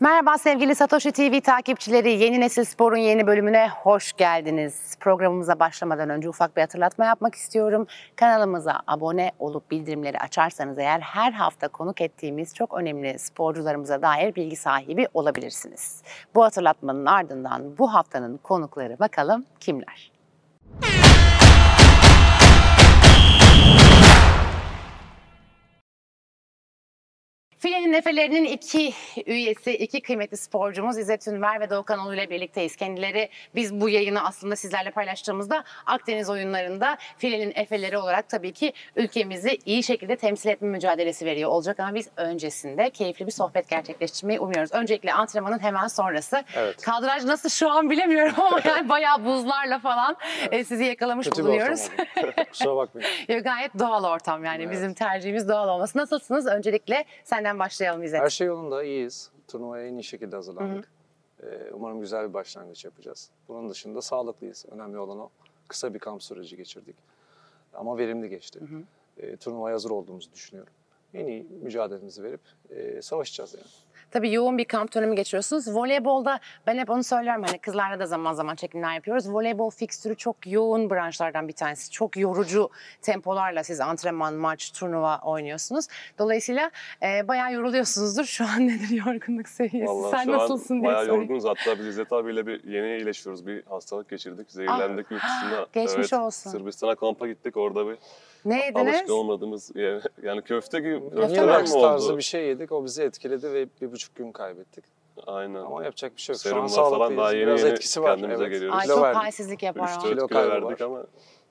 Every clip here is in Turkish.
Merhaba sevgili Satoshi TV takipçileri. Yeni Nesil Spor'un yeni bölümüne hoş geldiniz. Programımıza başlamadan önce ufak bir hatırlatma yapmak istiyorum. Kanalımıza abone olup bildirimleri açarsanız eğer her hafta konuk ettiğimiz çok önemli sporcularımıza dair bilgi sahibi olabilirsiniz. Bu hatırlatmanın ardından bu haftanın konukları bakalım kimler? Filenin Nefeleri'nin iki üyesi, iki kıymetli sporcumuz İzzet Ünver ve Doğukan Ulu ile birlikteyiz. Kendileri biz bu yayını aslında sizlerle paylaştığımızda Akdeniz oyunlarında Filenin Efeleri olarak tabii ki ülkemizi iyi şekilde temsil etme mücadelesi veriyor olacak ama biz öncesinde keyifli bir sohbet gerçekleştirmeyi umuyoruz. Öncelikle antrenmanın hemen sonrası. Evet. Kadraj nasıl şu an bilemiyorum ama yani bayağı buzlarla falan e, sizi yakalamış Kötü bulunuyoruz. Kusura bakmayın. Gayet doğal ortam yani Evet. bizim tercihimiz doğal olması. Nasılsınız? Öncelikle senden başlayalım İzzet. Her şey yolunda, iyiyiz. Turnuvaya en iyi şekilde hazırlandık. Ee, umarım güzel bir başlangıç yapacağız. Bunun dışında sağlıklıyız. Önemli olan o. Kısa bir kamp süreci geçirdik. Ama verimli geçti. Ee, turnuvaya hazır olduğumuzu düşünüyorum. En iyi mücadelemizi verip e, savaşacağız yani. Tabii yoğun bir kamp dönemi geçiriyorsunuz. Voleybolda ben hep onu söylüyorum hani kızlarla da zaman zaman çekimler yapıyoruz. Voleybol fikstürü çok yoğun branşlardan bir tanesi. Çok yorucu tempolarla siz antrenman, maç, turnuva oynuyorsunuz. Dolayısıyla e, bayağı yoruluyorsunuzdur. Şu an nedir yorgunluk seviyesi? Vallahi Sen şu nasılsın an diye bayağı sorayım. yorgunuz. Hatta biz İzzet abiyle bir yeni iyileşiyoruz. Bir hastalık geçirdik. Zehirlendik yurt dışında. geçmiş olsun. Sırbistan'a kampa gittik. Orada bir Ne yediniz? alışkın olmadığımız yani, yani köfte gibi Köfte köfte mi? Relax tarzı oldu? bir şey yedik. O bizi etkiledi ve bir buçuk gün kaybettik. Aynen. Ama yapacak bir şey yok. Şu an Serumlar falan daha yeni Biraz yeni etkisi var. kendimize Evet. geliyoruz. Ay Kilo çok halsizlik yapar 3-4 o. Kilo kilo, verdik var. ama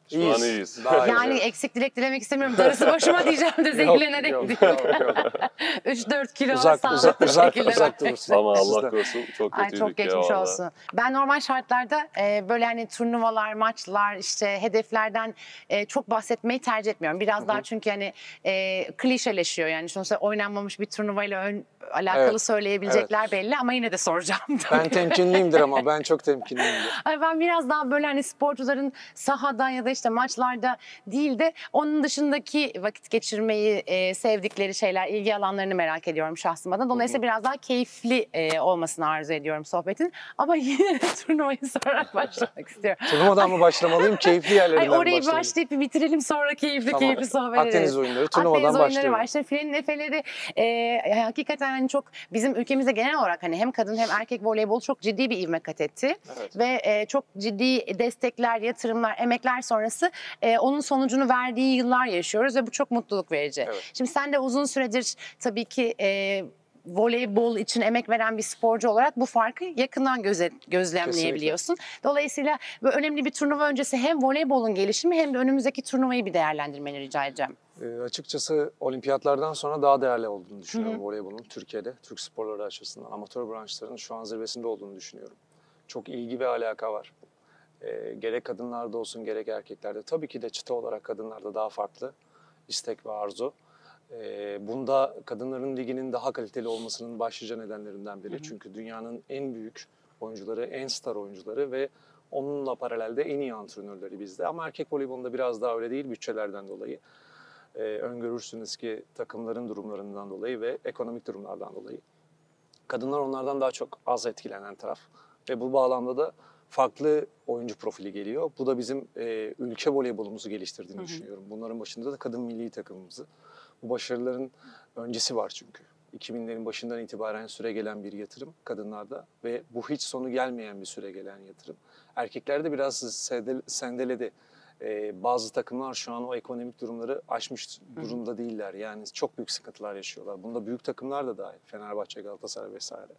şu İyiyiz. an iyiyiz. Daha. Yani eksik dilek dilemek istemiyorum. Darısı başıma diyeceğim de zehirlenerek yok, yok, yok. 3-4 kilo Uzak, sağlıklı uzak, uzak, uzak durursun. Ama Allah korusun çok Ay kötüydük çok geçmiş ya olsun. Ben normal şartlarda e, böyle hani turnuvalar, maçlar, işte hedeflerden e, çok bahsetmeyi tercih etmiyorum. Biraz daha çünkü hani e, klişeleşiyor yani sonuçta oynanmamış bir turnuvayla ön, alakalı Evet, söyleyebilecekler belli ama yine de soracağım. Ben temkinliyimdir ama ben çok temkinliyimdir. Ay ben biraz daha böyle hani sporcuların sahada ya da işte maçlarda değil de onun dışındaki vakit geçirmeyi e, sevdikleri şeyler, ilgi alanlarını merak ediyorum şahsıma da. Dolayısıyla biraz daha keyifli e, olmasını arzu ediyorum sohbetin. Ama yine de turnuvayı sorarak başlamak istiyorum. Turnuvadan mı başlamalıyım? Keyifli yerlerinden Ay mi orayı başlamalıyım? başlayıp bir bitirelim sonra keyifli Tamam. keyifli sohbet ederiz. Akdeniz oyunları turnuvadan Akdeniz oyunları başlayalım. İşte Filenin Efeleri e, hakikaten hani çok bizim ülkemizde genel olarak hani hem kadın hem erkek voleybolu çok ciddi bir ivme kat etti. Evet. Ve e, çok ciddi destekler, yatırımlar, emekler sonrası e, onun sonucunu verdiği yıllar yaşıyoruz ve bu çok mutluluk verici. Evet. Şimdi sen de uzun süredir tabii ki e, voleybol için emek veren bir sporcu olarak bu farkı yakından göze, gözlemleyebiliyorsun. Dolayısıyla böyle önemli bir turnuva öncesi hem voleybolun gelişimi hem de önümüzdeki turnuvayı bir değerlendirmeni rica edeceğim. E, açıkçası olimpiyatlardan sonra daha değerli olduğunu düşünüyorum voleybolun Türkiye'de. Türk sporları açısından amatör branşların şu an zirvesinde olduğunu düşünüyorum. Çok ilgi ve alaka var. E, gerek kadınlarda olsun gerek erkeklerde. Tabii ki de çıta olarak kadınlarda daha farklı istek ve arzu. E, bunda kadınların liginin daha kaliteli olmasının başlıca nedenlerinden biri. Çünkü dünyanın en büyük oyuncuları, en star oyuncuları ve onunla paralelde en iyi antrenörleri bizde. Ama erkek voleybolunda biraz daha öyle değil bütçelerden dolayı e, öngörürsünüz ki takımların durumlarından dolayı ve ekonomik durumlardan dolayı. Kadınlar onlardan daha çok az etkilenen taraf ve bu bağlamda da farklı oyuncu profili geliyor. Bu da bizim e, ülke voleybolumuzu geliştirdiğini düşünüyorum. Bunların başında da kadın milli takımımızı. Bu başarıların öncesi var çünkü. 2000'lerin başından itibaren süre gelen bir yatırım kadınlarda ve bu hiç sonu gelmeyen bir süre gelen yatırım. Erkeklerde biraz sendel- sendeledi. Ee, bazı takımlar şu an o ekonomik durumları aşmış durumda değiller. Yani çok büyük sıkıntılar yaşıyorlar. Bunda büyük takımlar da dahil. Fenerbahçe, Galatasaray vesaire.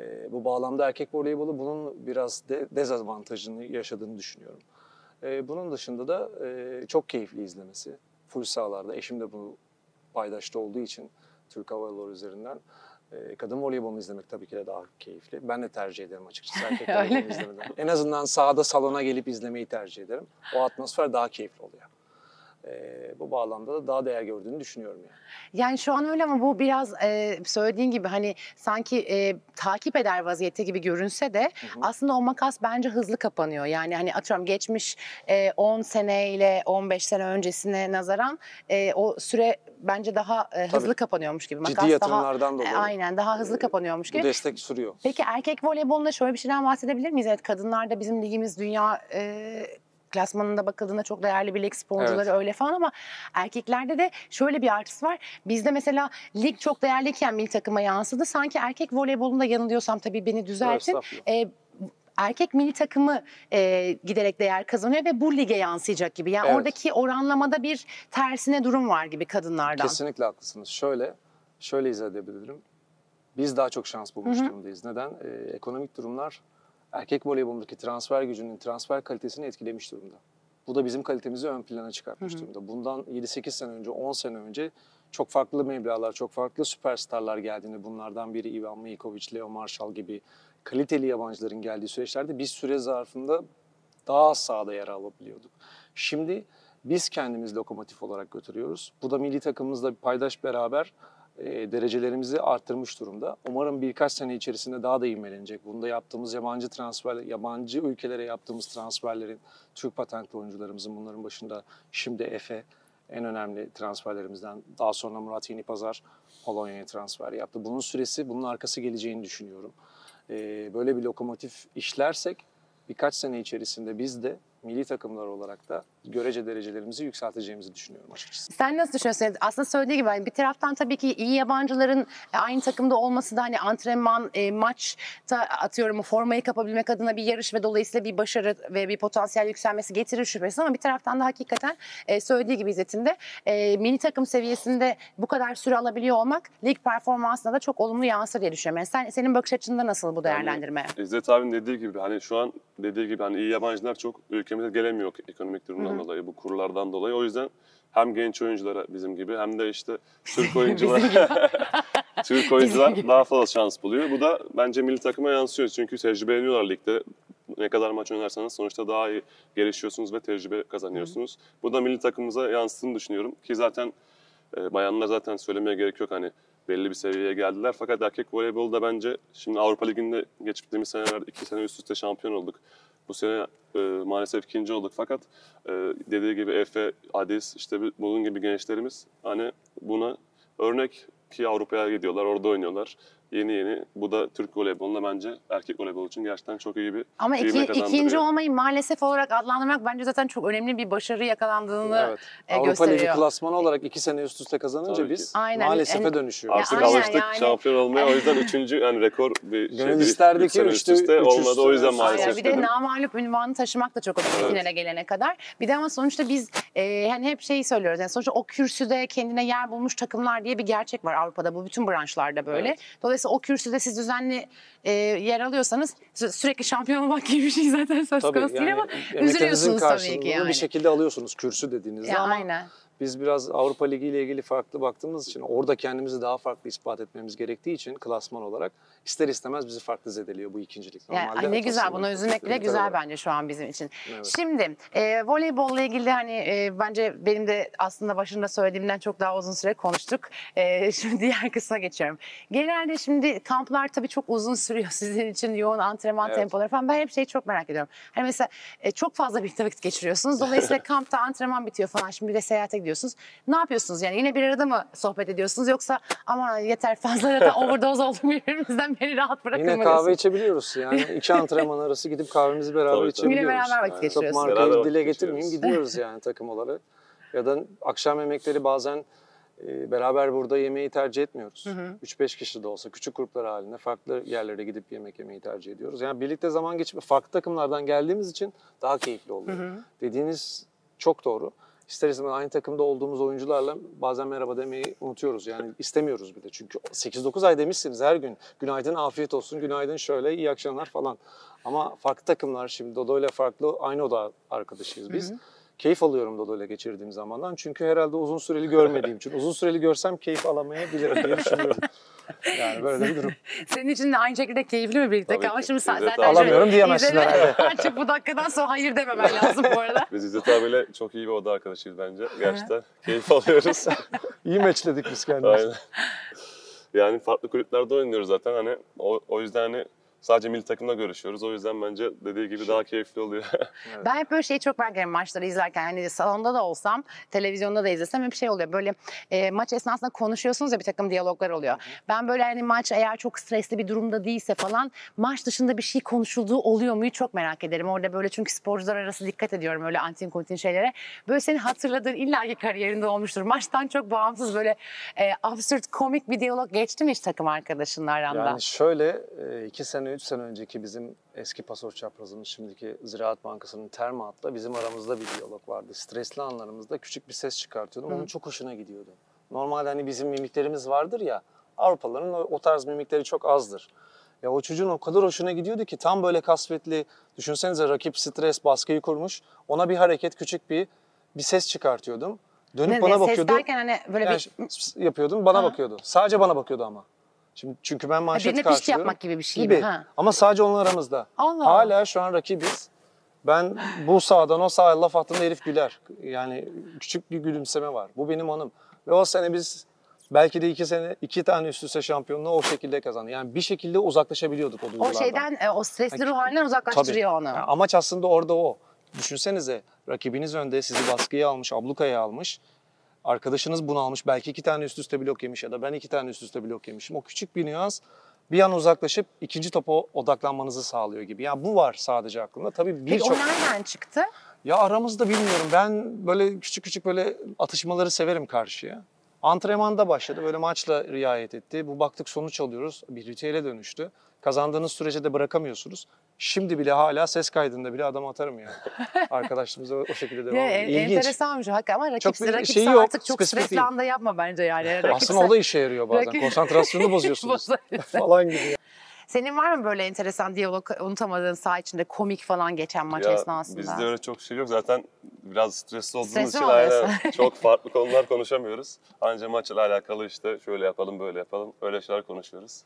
Ee, bu bağlamda erkek voleybolu bunun biraz de, dezavantajını yaşadığını düşünüyorum. Ee, bunun dışında da e, çok keyifli izlemesi. Full sahalarda. Eşim de bu paydaşta olduğu için Türk Hava Yolları üzerinden e, kadın voleybolunu izlemek tabii ki de daha keyifli. Ben de tercih ederim açıkçası erkek voleybolunu izlemeden. En azından sahada salona gelip izlemeyi tercih ederim. O atmosfer daha keyifli oluyor. E, bu bağlamda da daha değer gördüğünü düşünüyorum yani. Yani şu an öyle ama bu biraz e, söylediğin gibi hani sanki e, takip eder vaziyette gibi görünse de aslında o makas bence hızlı kapanıyor. Yani hani atıyorum geçmiş e, 10 sene ile 15 sene öncesine nazaran e, o süre bence daha e, hızlı Tabii. kapanıyormuş gibi. Ciddi daha yatırımlardan e, dolayı. aynen daha hızlı kapanıyormuş Bu gibi. destek sürüyor. Peki erkek voleybolunda şöyle bir şeyden bahsedebilir miyiz? Evet kadınlarda bizim ligimiz dünya e, klasmanında bakıldığında çok değerli bir lig sporcuları Evet. öyle falan ama erkeklerde de şöyle bir artısı var. Bizde mesela lig çok değerliyken milli takıma yansıdı. Sanki erkek voleybolunda yanılıyorsam tabii beni düzeltin. Estağfurullah. E, erkek milli takımı e, giderek değer kazanıyor ve bu lige yansıyacak gibi. Yani Evet. oradaki oranlamada bir tersine durum var gibi kadınlardan. Kesinlikle haklısınız. Şöyle, şöyle izah edebilirim. Biz daha çok şans bulmuş Hı hı. durumdayız. Neden? Ee, ekonomik durumlar erkek voleybolundaki transfer gücünün transfer kalitesini etkilemiş durumda. Bu da bizim kalitemizi ön plana çıkartmış Hı hı. durumda. Bundan 7-8 sene önce, 10 sene önce çok farklı meblağlar, çok farklı süperstarlar geldiğinde bunlardan biri Ivan Mijkovic, Leo Marshall gibi kaliteli yabancıların geldiği süreçlerde biz süre zarfında daha az sahada yer alabiliyorduk. Şimdi biz kendimiz lokomotif olarak götürüyoruz. Bu da milli takımımızla bir paydaş beraber e, derecelerimizi arttırmış durumda. Umarım birkaç sene içerisinde daha da ivmelenecek. Bunda yaptığımız yabancı transfer, yabancı ülkelere yaptığımız transferlerin, Türk patentli oyuncularımızın bunların başında şimdi Efe en önemli transferlerimizden. Daha sonra Murat Yeni Pazar Polonya'ya transfer yaptı. Bunun süresi, bunun arkası geleceğini düşünüyorum. E, böyle bir lokomotif işlersek birkaç sene içerisinde biz de milli takımlar olarak da görece derecelerimizi yükselteceğimizi düşünüyorum açıkçası. Sen nasıl düşünüyorsun? Aslında söylediği gibi hani bir taraftan tabii ki iyi yabancıların e, aynı takımda olması da hani antrenman, e, maçta atıyorum o formayı kapabilmek adına bir yarış ve dolayısıyla bir başarı ve bir potansiyel yükselmesi getirir şüphesiz ama bir taraftan da hakikaten e, söylediği gibi İzzet'in de e, milli takım seviyesinde bu kadar süre alabiliyor olmak lig performansına da çok olumlu yansır diye düşünüyorum. Yani sen, senin bakış açında nasıl bu değerlendirme? İzzet abinin dediği gibi hani şu an dediği gibi hani iyi yabancılar çok ülkemize gelemiyor ekonomik durumdan Hı hı. dolayı, bu kurlardan dolayı. O yüzden hem genç oyunculara bizim gibi hem de işte Türk Bizim oyuncular Türk oyuncular daha fazla şans buluyor. Bu da bence milli takıma yansıyor. Çünkü tecrübeleniyorlar ligde. Ne kadar maç oynarsanız sonuçta daha iyi gelişiyorsunuz ve tecrübe kazanıyorsunuz. Bu da milli takımımıza yansıttığını düşünüyorum. Ki zaten e, bayanlar zaten söylemeye gerek yok hani belli bir seviyeye geldiler. Fakat erkek voleybolda bence şimdi Avrupa Ligi'nde geçtiğimiz senelerde iki sene üst üste şampiyon olduk. Bu sene e, maalesef ikinci olduk fakat e, dediği gibi Efe, Adis işte bu- bunun gibi gençlerimiz hani buna örnek ki Avrupa'ya gidiyorlar orada oynuyorlar. Yeni yeni bu da Türk voleybolunda bence erkek voleybol için gerçekten çok iyi bir Ama iki, ikinci olmayı maalesef olarak adlandırmak bence zaten çok önemli bir başarı yakalandığını Evet. e, Avrupa Ligi gösteriyor. klasmanı olarak iki sene üst üste kazanınca Tabii biz Aynen. maalesef Yani- dönüşüyoruz. Artık aynen alıştık yani. şampiyon olmaya o yüzden üçüncü yani rekor bir şey. Gönül isterdi üç ki üst üste üç olmadı o yüzden maalesef Aynen, bir de namalup ünvanı taşımak da çok önemli Evet. finale gelene kadar. Bir de ama sonuçta biz e, hani hep şeyi söylüyoruz. Yani sonuçta o kürsüde kendine yer bulmuş takımlar diye bir gerçek var Avrupa'da. Bu bütün branşlarda böyle. Evet. Dolayısıyla o kürsüde siz düzenli e, yer alıyorsanız sü- sürekli şampiyon olmak gibi bir şey zaten söz konusu değil ama üzülüyorsunuz tabii ki yani. bir şekilde alıyorsunuz kürsü dediğinizde Ya, ama aynen. Biz biraz Avrupa Ligi ile ilgili farklı baktığımız için orada kendimizi daha farklı ispat etmemiz gerektiği için klasman olarak ister istemez bizi farklı zedeliyor bu ikincilik. Yani, Normalde ay ne güzel buna üzülmek bile güzel olarak. bence şu an bizim için. Evet. Şimdi e, voleybolla ilgili hani e, bence benim de aslında başında söylediğimden çok daha uzun süre konuştuk. E, şimdi diğer kısma geçiyorum. Genelde şimdi kamplar tabii çok uzun sürüyor sizin için yoğun antrenman Evet. tempoları falan. Ben hep şeyi çok merak ediyorum. Hani mesela e, çok fazla birlikte vakit geçiriyorsunuz. Dolayısıyla kampta antrenman bitiyor falan. Şimdi bir de seyahate gidiyorsunuz. Ne yapıyorsunuz yani? Yine bir arada mı sohbet ediyorsunuz yoksa ama yeter fazla da overdose oldum birbirimizden beni rahat bırakın Yine kahve içebiliyoruz. Yani iki antrenman arası gidip kahvemizi beraber Tabii, tabii. içebiliyoruz. Yine beraber vakit Yani çok Çok. Beraber markayı vakit dile geçiriyoruz. getirmeyeyim gidiyoruz yani takım olarak. Ya da akşam yemekleri bazen e, beraber burada yemeği tercih etmiyoruz. 3-5 kişi de olsa küçük gruplar halinde farklı yerlere gidip yemek yemeyi tercih ediyoruz. Yani birlikte zaman geçirme farklı takımlardan geldiğimiz için daha keyifli oluyor. Dediğiniz çok doğru. İster istemez aynı takımda olduğumuz oyuncularla bazen merhaba demeyi unutuyoruz. Yani istemiyoruz bir de. Çünkü 8-9 ay demişsiniz her gün. Günaydın, afiyet olsun, günaydın şöyle, iyi akşamlar falan. Ama farklı takımlar şimdi Dodo ile farklı aynı oda arkadaşıyız biz. Keyif alıyorum Dodo ile geçirdiğim zamandan. Çünkü herhalde uzun süreli görmediğim için. Uzun süreli görsem keyif alamayabilirim diye düşünüyorum. Yani böyle bir durum. Senin için de aynı şekilde keyifli mi birlikte Tabii kalmak? ki. Şimdi sen zaten alamıyorum diyemezsinler, evet. Artık bu dakikadan sonra hayır dememen lazım bu arada. Biz İzzet abiyle çok iyi bir oda arkadaşıyız bence. Gerçekten keyif alıyoruz. İyi meçledik biz kendimizi. Aynen. Yani farklı kulüplerde oynuyoruz zaten hani o, o yüzden hani sadece milli takımda görüşüyoruz. O yüzden bence dediği gibi daha keyifli oluyor. Ben hep böyle şeyi çok merak ediyorum maçları izlerken. Hani salonda da olsam, televizyonda da izlesem hep şey oluyor. Böyle e, maç esnasında konuşuyorsunuz ya bir takım diyaloglar oluyor. Ben böyle hani maç eğer çok stresli bir durumda değilse falan maç dışında bir şey konuşulduğu oluyor muyu çok merak ederim. Orada böyle çünkü sporcular arası dikkat ediyorum öyle antin kuntin şeylere. Böyle senin hatırladığın illaki kariyerinde olmuştur. Maçtan çok bağımsız böyle e, absürt komik bir diyalog geçti mi hiç takım arkadaşınla aranda? Yani şöyle e, iki sene, üç sene önceki bizim eski pasör çaprazımız, şimdiki Ziraat Bankası'nın Termat'la bizim aramızda bir diyalog vardı. Stresli anlarımızda küçük bir ses çıkartıyordum. Onun çok hoşuna gidiyordu. Normalde hani bizim mimiklerimiz vardır ya, Avrupalıların o, o tarz mimikleri çok azdır. Ya o çocuğun o kadar hoşuna gidiyordu ki tam böyle kasvetli, düşünsenize rakip stres, baskıyı kurmuş. Ona bir hareket, küçük bir bir ses çıkartıyordum. Dönüp Ne- bana ses bakıyordu. derken hani böyle Yani bir yapıyordum, bana Ha. bakıyordu. Sadece bana bakıyordu ama. Şimdi çünkü ben manşet birine pişti karşılıyorum. yapmak gibi bir şey gibi. mi? Ha. Ama sadece onun aramızda. Allah. Hala şu an rakibiz. Ben bu sağdan o sağa laf attığımda herif güler. Yani küçük bir gülümseme var. Bu benim anım. Ve o sene biz belki de iki sene iki tane üst üste şampiyonluğu o şekilde kazandık. Yani bir şekilde uzaklaşabiliyorduk o o duygulardan. şeyden e, o stresli Tabii. ruh halinden uzaklaştırıyor onu. Yani amaç aslında orada o. Düşünsenize rakibiniz önde sizi baskıya almış, ablukaya almış. Arkadaşınız bunu almış. Belki iki tane üst üste blok yemiş ya da ben iki tane üst üste blok yemişim. O küçük bir nüans bir an uzaklaşıp ikinci topa odaklanmanızı sağlıyor gibi. Yani bu var sadece aklımda. Tabii Peki birçok... o nereden çıktı? Ya aramızda bilmiyorum. Ben böyle küçük küçük böyle atışmaları severim karşıya. Antrenmanda başladı. Böyle maçla riayet etti. Bu baktık sonuç alıyoruz. Bir ritüele dönüştü. Kazandığınız sürece de bırakamıyorsunuz. Şimdi bile hala ses kaydında bile adam atarım yani. Arkadaşlarımız o, şekilde devam ediyor. en- İlginç. enteresanmış hakikaten ama Çok rakipse, bir rakipse şeyi yok, artık çok stresli anda yapma bence yani. Aslında Rakipse- o da işe yarıyor bazen. Rakip- Konsantrasyonu bozuyorsunuz falan gibi. Senin var mı böyle enteresan diyalog unutamadığın saha içinde komik falan geçen maç Ya, esnasında? Bizde öyle çok şey yok. Zaten biraz stresli olduğumuz Stresli için aynen çok farklı konular konuşamıyoruz. Ancak maçla alakalı işte şöyle yapalım böyle yapalım öyle şeyler konuşuyoruz.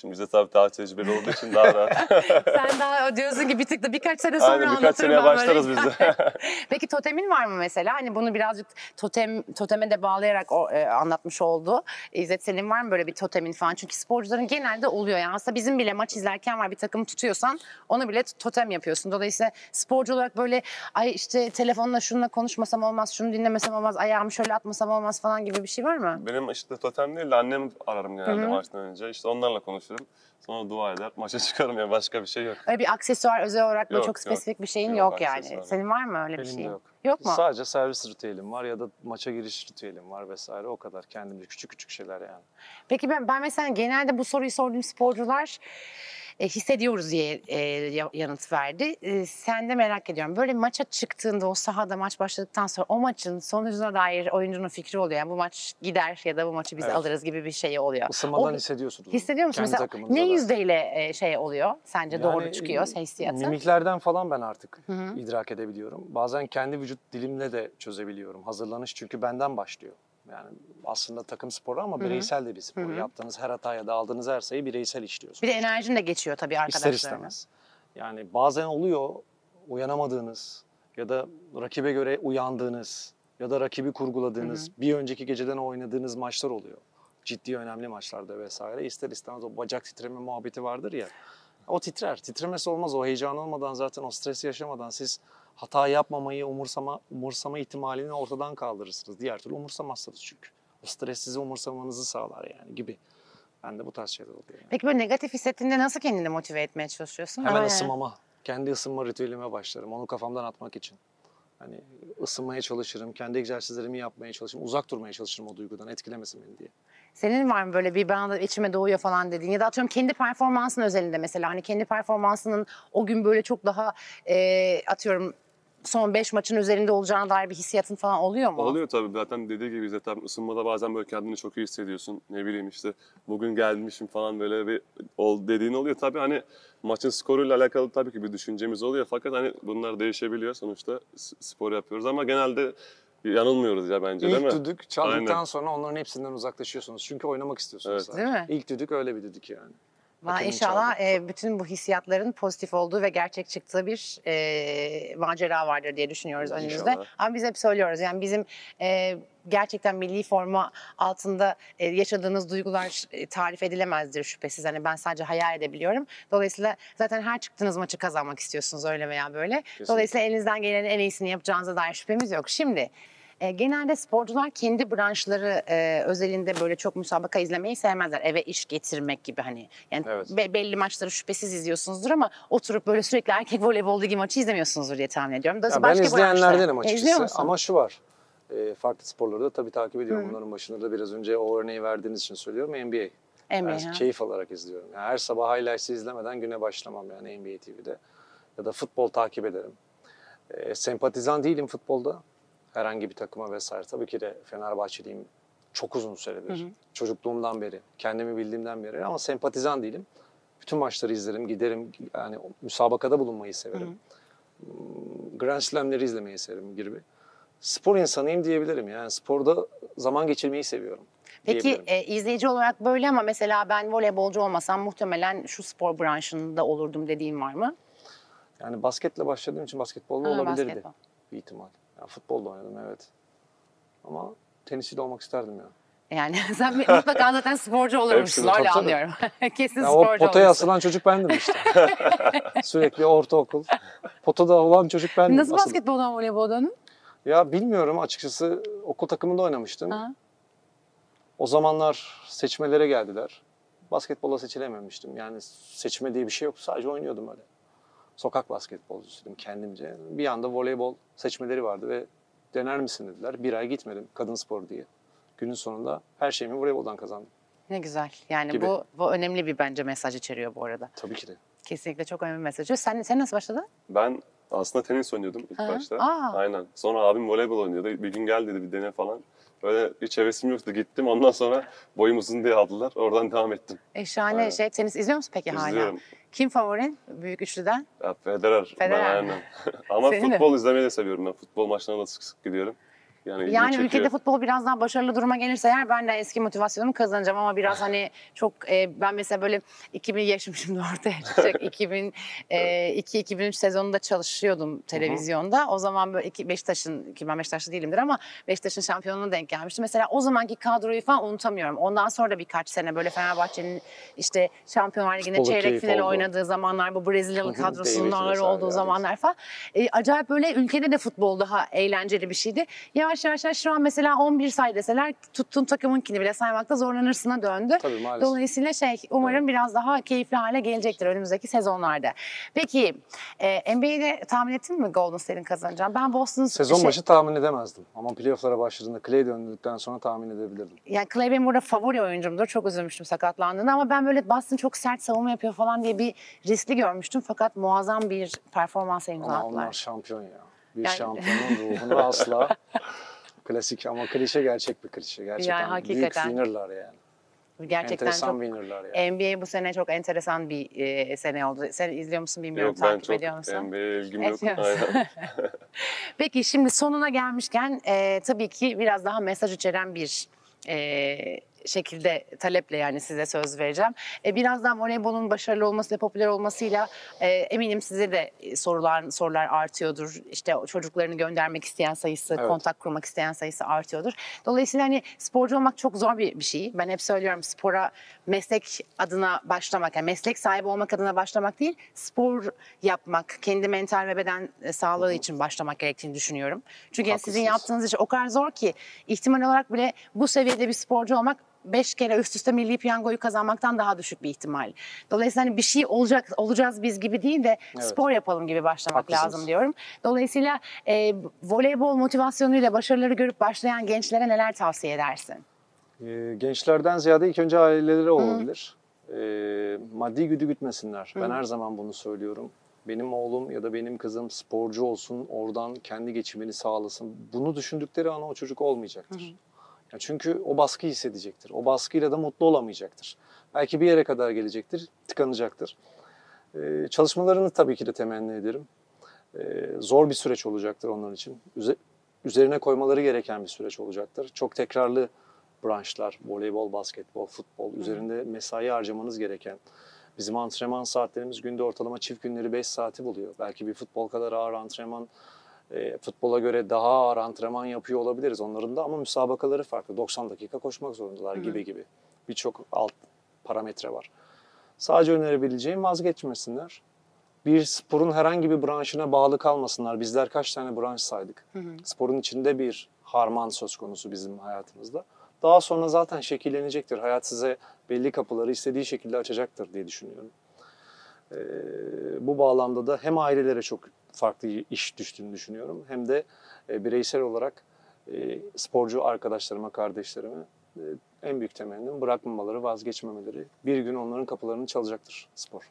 Şimdi bize tabii daha tecrübeli olduğu için daha rahat. Sen daha diyorsun ki bir tık da birkaç sene sonra Aynen birkaç seneye başlarız biz de. Peki totemin var mı mesela? Hani bunu birazcık totem toteme de bağlayarak o, e, anlatmış oldu. İzzet senin var mı böyle bir totemin falan? Çünkü sporcuların genelde oluyor. Yani aslında bizim bile maç izlerken var bir takım tutuyorsan onu bile totem yapıyorsun. Dolayısıyla sporcu olarak böyle ay işte telefonla şununla konuşmasam olmaz, şunu dinlemesem olmaz, ayağımı şöyle atmasam olmaz falan gibi bir şey var mı? Benim işte totem değil de annem ararım genelde maçtan önce. İşte onlarla konuşurum. Sonra dua eder. Maça çıkarım yani başka bir şey yok. Öyle bir aksesuar özel olarak Yok, çok spesifik bir şeyin yok, Yok, yani. aksesuar. Senin var mı öyle bir Benim de şey? yok. Yok mu? Sadece servis ritüelim var ya da maça giriş ritüelim var vesaire o kadar. Kendimce küçük küçük şeyler yani. Peki ben, ben mesela genelde bu soruyu sorduğum sporcular e, hissediyoruz diye e, ya- yanıt verdi. E, sen de merak ediyorum. Böyle maça çıktığında o sahada maç başladıktan sonra o maçın sonucuna dair oyuncunun fikri oluyor. Yani bu maç gider ya da bu maçı biz Evet. alırız gibi bir şey oluyor. Isınmadan O- hissediyorsunuz. Hissediyor musun? Kendi Mesela ne yüzdeyle e, şey oluyor? Sence doğru Yani, çıkıyor e, hissiyatı? Mimiklerden falan ben artık Hı hı. idrak edebiliyorum. Bazen kendi vücut dilimle de çözebiliyorum. Hazırlanış çünkü benden başlıyor. Yani aslında takım sporu ama Hı hı. bireysel de bir spor. Hı hı. Yaptığınız her hataya da aldığınız her sayı bireysel işliyorsunuz. Bir de enerjin de geçiyor tabii İster arkadaşlarına. istemez. Yani bazen oluyor uyanamadığınız ya da rakibe göre uyandığınız ya da rakibi kurguladığınız, bir önceki geceden oynadığınız maçlar oluyor. Ciddi önemli maçlarda vesaire. İster istemez o bacak titreme muhabbeti vardır ya. O titrer. Titremesi olmaz. O heyecan olmadan zaten o stresi yaşamadan siz hata yapmamayı umursama, umursama ihtimalini ortadan kaldırırsınız. Diğer türlü umursamazsınız çünkü. O stres sizi umursamanızı sağlar yani gibi. Ben de bu tarz şeyler oluyor. Yani. Peki böyle negatif hissettiğinde nasıl kendini motive etmeye çalışıyorsun? Hemen yani- ısınmama. Kendi ısınma ritüelime başlarım. Onu kafamdan atmak için. Hani ısınmaya çalışırım. Kendi egzersizlerimi yapmaya çalışırım. Uzak durmaya çalışırım o duygudan. Etkilemesin beni diye. Senin var mı böyle bir da içime doğuyor falan dediğin ya da atıyorum kendi performansın özelinde mesela hani kendi performansının o gün böyle çok daha e, atıyorum son 5 maçın üzerinde olacağına dair bir hissiyatın falan oluyor mu? Oluyor tabii zaten dediği gibi zaten ısınmada bazen böyle kendini çok iyi hissediyorsun. Ne bileyim işte bugün gelmişim falan böyle bir ol dediğin oluyor. Tabii hani maçın skoruyla alakalı tabii ki bir düşüncemiz oluyor fakat hani bunlar değişebiliyor sonuçta spor yapıyoruz ama genelde yanılmıyoruz ya bence değil İlk mi? düdük çaldıktan Aynen. sonra onların hepsinden uzaklaşıyorsunuz. Çünkü oynamak istiyorsunuz. Evet. zaten. Değil mi? İlk düdük öyle bir düdük yani. Valla inşallah e, bütün bu hissiyatların pozitif olduğu ve gerçek çıktığı bir e, macera vardır diye düşünüyoruz önümüzde. İnşallah. Ama biz hep söylüyoruz yani bizim e, gerçekten milli forma altında e, yaşadığınız duygular tarif edilemezdir şüphesiz. Hani ben sadece hayal edebiliyorum. Dolayısıyla zaten her çıktığınız maçı kazanmak istiyorsunuz öyle veya böyle. Dolayısıyla elinizden gelenin en iyisini yapacağınıza dair şüphemiz yok. Şimdi e, genelde sporcular kendi branşları e, özelinde böyle çok müsabaka izlemeyi sevmezler. Eve iş getirmek gibi hani. Yani Evet. be- belli maçları şüphesiz izliyorsunuzdur ama oturup böyle sürekli erkek voleybol ligi maçı izlemiyorsunuzdur diye tahmin ediyorum. Ya ben izleyenlerdenim E, açıkçası ama şu var. E, farklı sporları da tabii takip ediyorum. Bunların başında da biraz önce o örneği verdiğiniz için söylüyorum. NBA. NBA, Ben keyif alarak izliyorum. Yani her sabah highlights'ı izlemeden güne başlamam yani NBA TV'de. Ya da futbol takip ederim. E, sempatizan değilim futbolda. Herhangi bir takıma vesaire. Tabii ki de Fenerbahçeliyim çok uzun süredir. Çocukluğumdan beri, kendimi bildiğimden beri ama sempatizan değilim. Bütün maçları izlerim, giderim. Yani müsabakada bulunmayı severim. Hmm, Grand Slam'leri izlemeyi severim gibi. Spor insanıyım diyebilirim. Yani sporda zaman geçirmeyi seviyorum. Peki e, izleyici olarak böyle ama mesela ben voleybolcu olmasam muhtemelen şu spor branşında olurdum dediğin var mı? Yani basketle başladığım için basketbolda Ha, olabilirdi basketbol. bir ihtimal. Yani futbolda oynadım evet. Ama tenisçi de olmak isterdim ya. Yani sen mutlaka zaten sporcu olurmuşsun öyle tabii, anlıyorum. Kesin ya o sporcu potaya olmuşsun. asılan çocuk bendim işte. Sürekli ortaokul. Potada olan çocuk bendim. Nasıl asılı. basketboldan voleybola döndün? Ya bilmiyorum açıkçası okul takımında oynamıştım. Ha. O zamanlar seçmelere geldiler. Basketbola seçilememiştim. Yani seçme diye bir şey yok. Sadece oynuyordum öyle. Sokak basketbolcusuydum kendimce. Bir anda voleybol seçmeleri vardı ve dener misin dediler. Bir ay gitmedim kadın spor diye. Günün sonunda her şeyimi voleyboldan kazandım. Ne güzel. Yani Gibi. bu bu önemli bir bence mesaj içeriyor bu arada. Tabii ki de. Kesinlikle çok önemli bir mesaj. Sen sen nasıl başladın? Ben aslında tenis oynuyordum ilk Hı. başta. Aa. Aynen. Sonra abim voleybol oynuyordu. Bir gün gel dedi bir dene falan. Öyle hiç hevesim yoktu. Gittim. Ondan sonra boyum uzun diye aldılar. Oradan devam ettim. E, şahane Aynen. şey tenis izliyor musun peki hala? İzliyorum. Kim favorin büyük üçlüden? Ya Federer. Federer. Ben aynen. Ama Senin futbol izlemeyi de seviyorum. Ben futbol maçlarına da sık sık gidiyorum. Yani, Yani çekiyor. ülkede futbol biraz daha başarılı duruma gelirse eğer ben de eski motivasyonumu kazanacağım ama biraz hani çok e, ben mesela böyle 2000 yaşım şimdi ortaya çıkacak 2002-2003 sezonunda çalışıyordum televizyonda. O zaman böyle iki, Beşiktaş'ın ki ben Beşiktaşlı değilimdir ama Beşiktaş'ın şampiyonluğuna denk gelmişti. Mesela o zamanki kadroyu falan unutamıyorum. Ondan sonra da birkaç sene böyle Fenerbahçe'nin işte Şampiyonlar Ligi'nde çeyrek oldu. oynadığı zamanlar bu Brezilyalı kadrosunun ağır olduğu evet. zamanlar falan. E, acayip böyle ülkede de futbol daha eğlenceli bir şeydi. Yavaş yavaş yavaş şu an mesela 11 say deseler tuttuğun takımınkini bile saymakta zorlanırsına döndü. Tabii maalesef. Dolayısıyla şey umarım biraz daha keyifli hale gelecektir önümüzdeki sezonlarda. Peki e, NBA'de tahmin ettin mi Golden State'in kazanacağını? Ben Boston'ın Sezon şey- başı tahmin edemezdim. Ama playoff'lara başladığında Clay döndükten sonra tahmin edebilirdim. yani Clay benim burada favori oyuncumdur. Çok üzülmüştüm sakatlandığında ama ben böyle Boston çok sert savunma yapıyor falan diye bir riskli görmüştüm. Fakat muazzam bir performans imza Ama attılar. onlar şampiyon ya. Bir Yani- şampiyonun ruhunu asla klasik ama klişe gerçek bir klişe. Gerçekten büyük hakikaten. winner'lar yani. Gerçekten Enteresan çok winner'lar yani. NBA bu sene çok enteresan bir e, sene oldu. Sen izliyor musun bilmiyorum Yok takip çok ediyor musun? NBA'ye ilgim yok. Peki şimdi sonuna gelmişken e, tabii ki biraz daha mesaj içeren bir e, şekilde taleple yani size söz vereceğim. E, biraz daha voleybolun başarılı olması ve popüler olmasıyla e, eminim size de sorular sorular artıyordur. İşte çocuklarını göndermek isteyen sayısı, Evet. kontak kurmak isteyen sayısı artıyordur. Dolayısıyla hani sporcu olmak çok zor bir, bir şey. Ben hep söylüyorum spora meslek adına başlamak, yani meslek sahibi olmak adına başlamak değil, spor yapmak, kendi mental ve beden e, sağlığı için başlamak gerektiğini düşünüyorum. Çünkü sizin Haklısınız. yaptığınız iş o kadar zor ki ihtimal olarak bile bu seviyede bir sporcu olmak beş kere üst üste milli piyangoyu kazanmaktan daha düşük bir ihtimal. Dolayısıyla hani bir şey olacak olacağız biz gibi değil de Evet. spor yapalım gibi başlamak Haklısınız. lazım diyorum. Dolayısıyla e, voleybol motivasyonuyla başarıları görüp başlayan gençlere neler tavsiye edersin? Ee, gençlerden ziyade ilk önce aileleri olabilir. Ee, maddi güdü gütmesinler. Ben her zaman bunu söylüyorum. Benim oğlum ya da benim kızım sporcu olsun, oradan kendi geçimini sağlasın. Bunu düşündükleri an o çocuk olmayacaktır. Ya çünkü o baskı hissedecektir. O baskıyla da mutlu olamayacaktır. Belki bir yere kadar gelecektir, tıkanacaktır. Ee, çalışmalarını tabii ki de temenni ederim. Ee, zor bir süreç olacaktır onlar için. Üze- üzerine koymaları gereken bir süreç olacaktır. Çok tekrarlı branşlar, voleybol, basketbol, futbol üzerinde mesai harcamanız gereken. Bizim antrenman saatlerimiz günde ortalama çift günleri 5 saati buluyor. Belki bir futbol kadar ağır antrenman, e, futbola göre daha ağır antrenman yapıyor olabiliriz onların da ama müsabakaları farklı. 90 dakika koşmak zorundalar gibi gibi. Birçok alt parametre var. Sadece önerebileceğim vazgeçmesinler. Bir sporun herhangi bir branşına bağlı kalmasınlar. Bizler kaç tane branş saydık. Sporun içinde bir harman söz konusu bizim hayatımızda. Daha sonra zaten şekillenecektir. Hayat size belli kapıları istediği şekilde açacaktır diye düşünüyorum. Ee, bu bağlamda da hem ailelere çok farklı iş düştüğünü düşünüyorum. Hem de e, bireysel olarak e, sporcu arkadaşlarıma, kardeşlerime e, en büyük temennim bırakmamaları, vazgeçmemeleri. Bir gün onların kapılarını çalacaktır spor.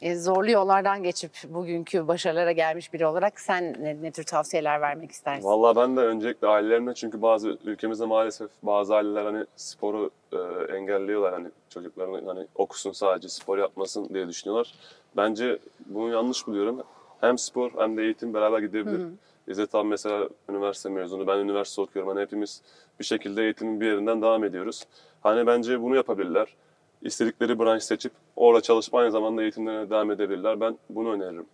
E, zorlu yollardan geçip bugünkü başarılara gelmiş biri olarak sen ne, ne tür tavsiyeler vermek istersin? Vallahi ben de öncelikle ailelerime çünkü bazı ülkemizde maalesef bazı aileler hani sporu e, engelliyorlar hani çocukların hani okusun sadece spor yapmasın diye düşünüyorlar. Bence bunu yanlış buluyorum. Hem spor hem de eğitim beraber gidebilir. İzzet abi mesela üniversite mezunu, ben üniversite okuyorum. Hani hepimiz bir şekilde eğitimin bir yerinden devam ediyoruz. Hani bence bunu yapabilirler. İstedikleri branş seçip orada çalışıp aynı zamanda eğitimlerine devam edebilirler. Ben bunu öneririm.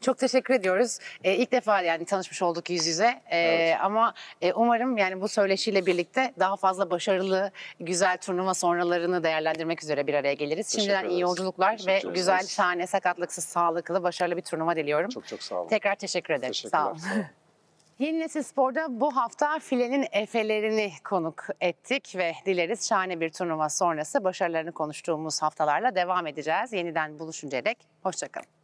Çok teşekkür ediyoruz. E, ilk defa yani tanışmış olduk yüz yüze. E, Evet. Ama e, umarım yani bu söyleşiyle birlikte daha fazla başarılı, güzel turnuva sonralarını değerlendirmek üzere bir araya geliriz. Teşekkür Şimdiden iyi yolculuklar ve Teşekkür güzel, ederiz. şahane, sakatlıksız, sağlıklı, başarılı bir turnuva diliyorum. Çok çok sağ olun. Tekrar teşekkür ederim. Sağ olun. Sağ olun. Yeni Nesil Spor'da bu hafta filenin efelerini konuk ettik ve dileriz şahane bir turnuva sonrası başarılarını konuştuğumuz haftalarla devam edeceğiz. Yeniden buluşuncaya dek hoşçakalın.